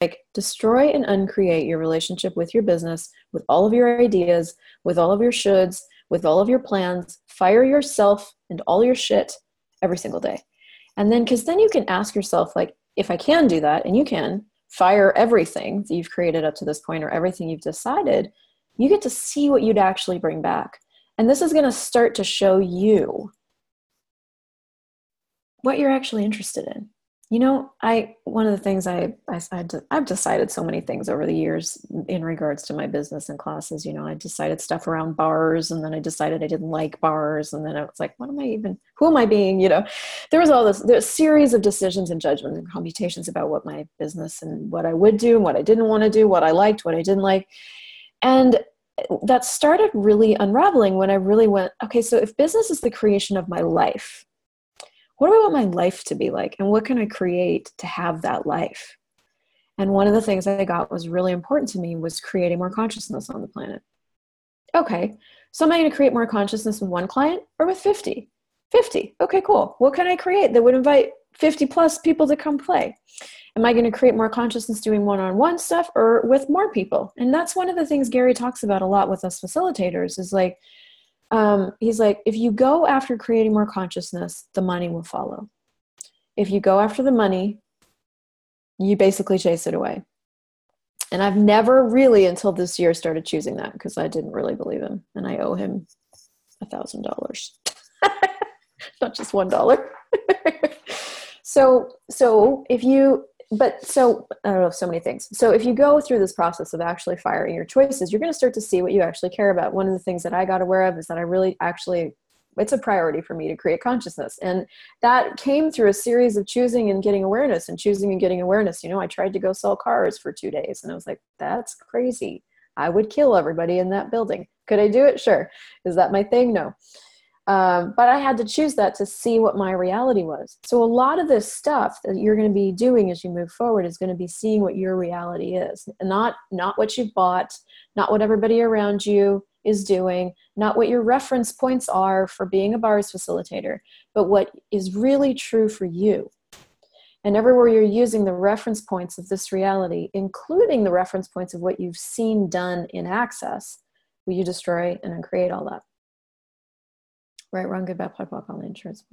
like destroy and uncreate your relationship with your business, with all of your ideas, with all of your shoulds, with all of your plans, fire yourself and all your shit every single day. And then, because then you can ask yourself, like, if I can do that, and you can fire everything that you've created up to this point or everything you've decided, you get to see what you'd actually bring back. And this is going to start to show you what you're actually interested in you know i one of the things i, I i've decided so many things over the years in regards to my business and classes. You know i decided stuff around bars and then i decided i didn't like bars and then i was like what am i even who am i being? You know there was all this there's series of decisions and judgments and computations about what my business and what i would do and what i didn't want to do what i liked what i didn't like. And that started really unraveling when i really went okay so if business is the creation of my life what do I want my life to be like? And what can I create to have that life? And one of the things I got was really important to me was creating more consciousness on the planet. Okay, so am I going to create more consciousness with one client or with 50? 50. Okay, cool. What can I create that would invite 50 plus people to come play? Am I going to create more consciousness doing one on one stuff or with more people? And that's one of the things Gary talks about a lot with us facilitators is like, um, he's like, if you go after creating more consciousness, the money will follow. If you go after the money, you basically chase it away. And I've never really, until this year, started choosing that because I didn't really believe him, and I owe him a thousand dollars, not just one dollar. so, so if you but so I don't know so many things. So if you go through this process of actually firing your choices, you're going to start to see what you actually care about. One of the things that I got aware of is that I really actually it's a priority for me to create consciousness. And that came through a series of choosing and getting awareness and choosing and getting awareness. You know i tried to go sell cars for two days and i was like that's crazy. I would kill everybody in that building. Could i do it? Sure. Is that my thing? No um, but I had to choose that to see what my reality was. So a lot of this stuff that you're going to be doing as you move forward is going to be seeing what your reality is, not not what you've bought, not what everybody around you is doing, not what your reference points are for being a bars facilitator, but what is really true for you. And everywhere you're using the reference points of this reality, including the reference points of what you've seen done in access, will you destroy and uncreate all that? Right, wrong, good, bad, POD, POC, all insurance.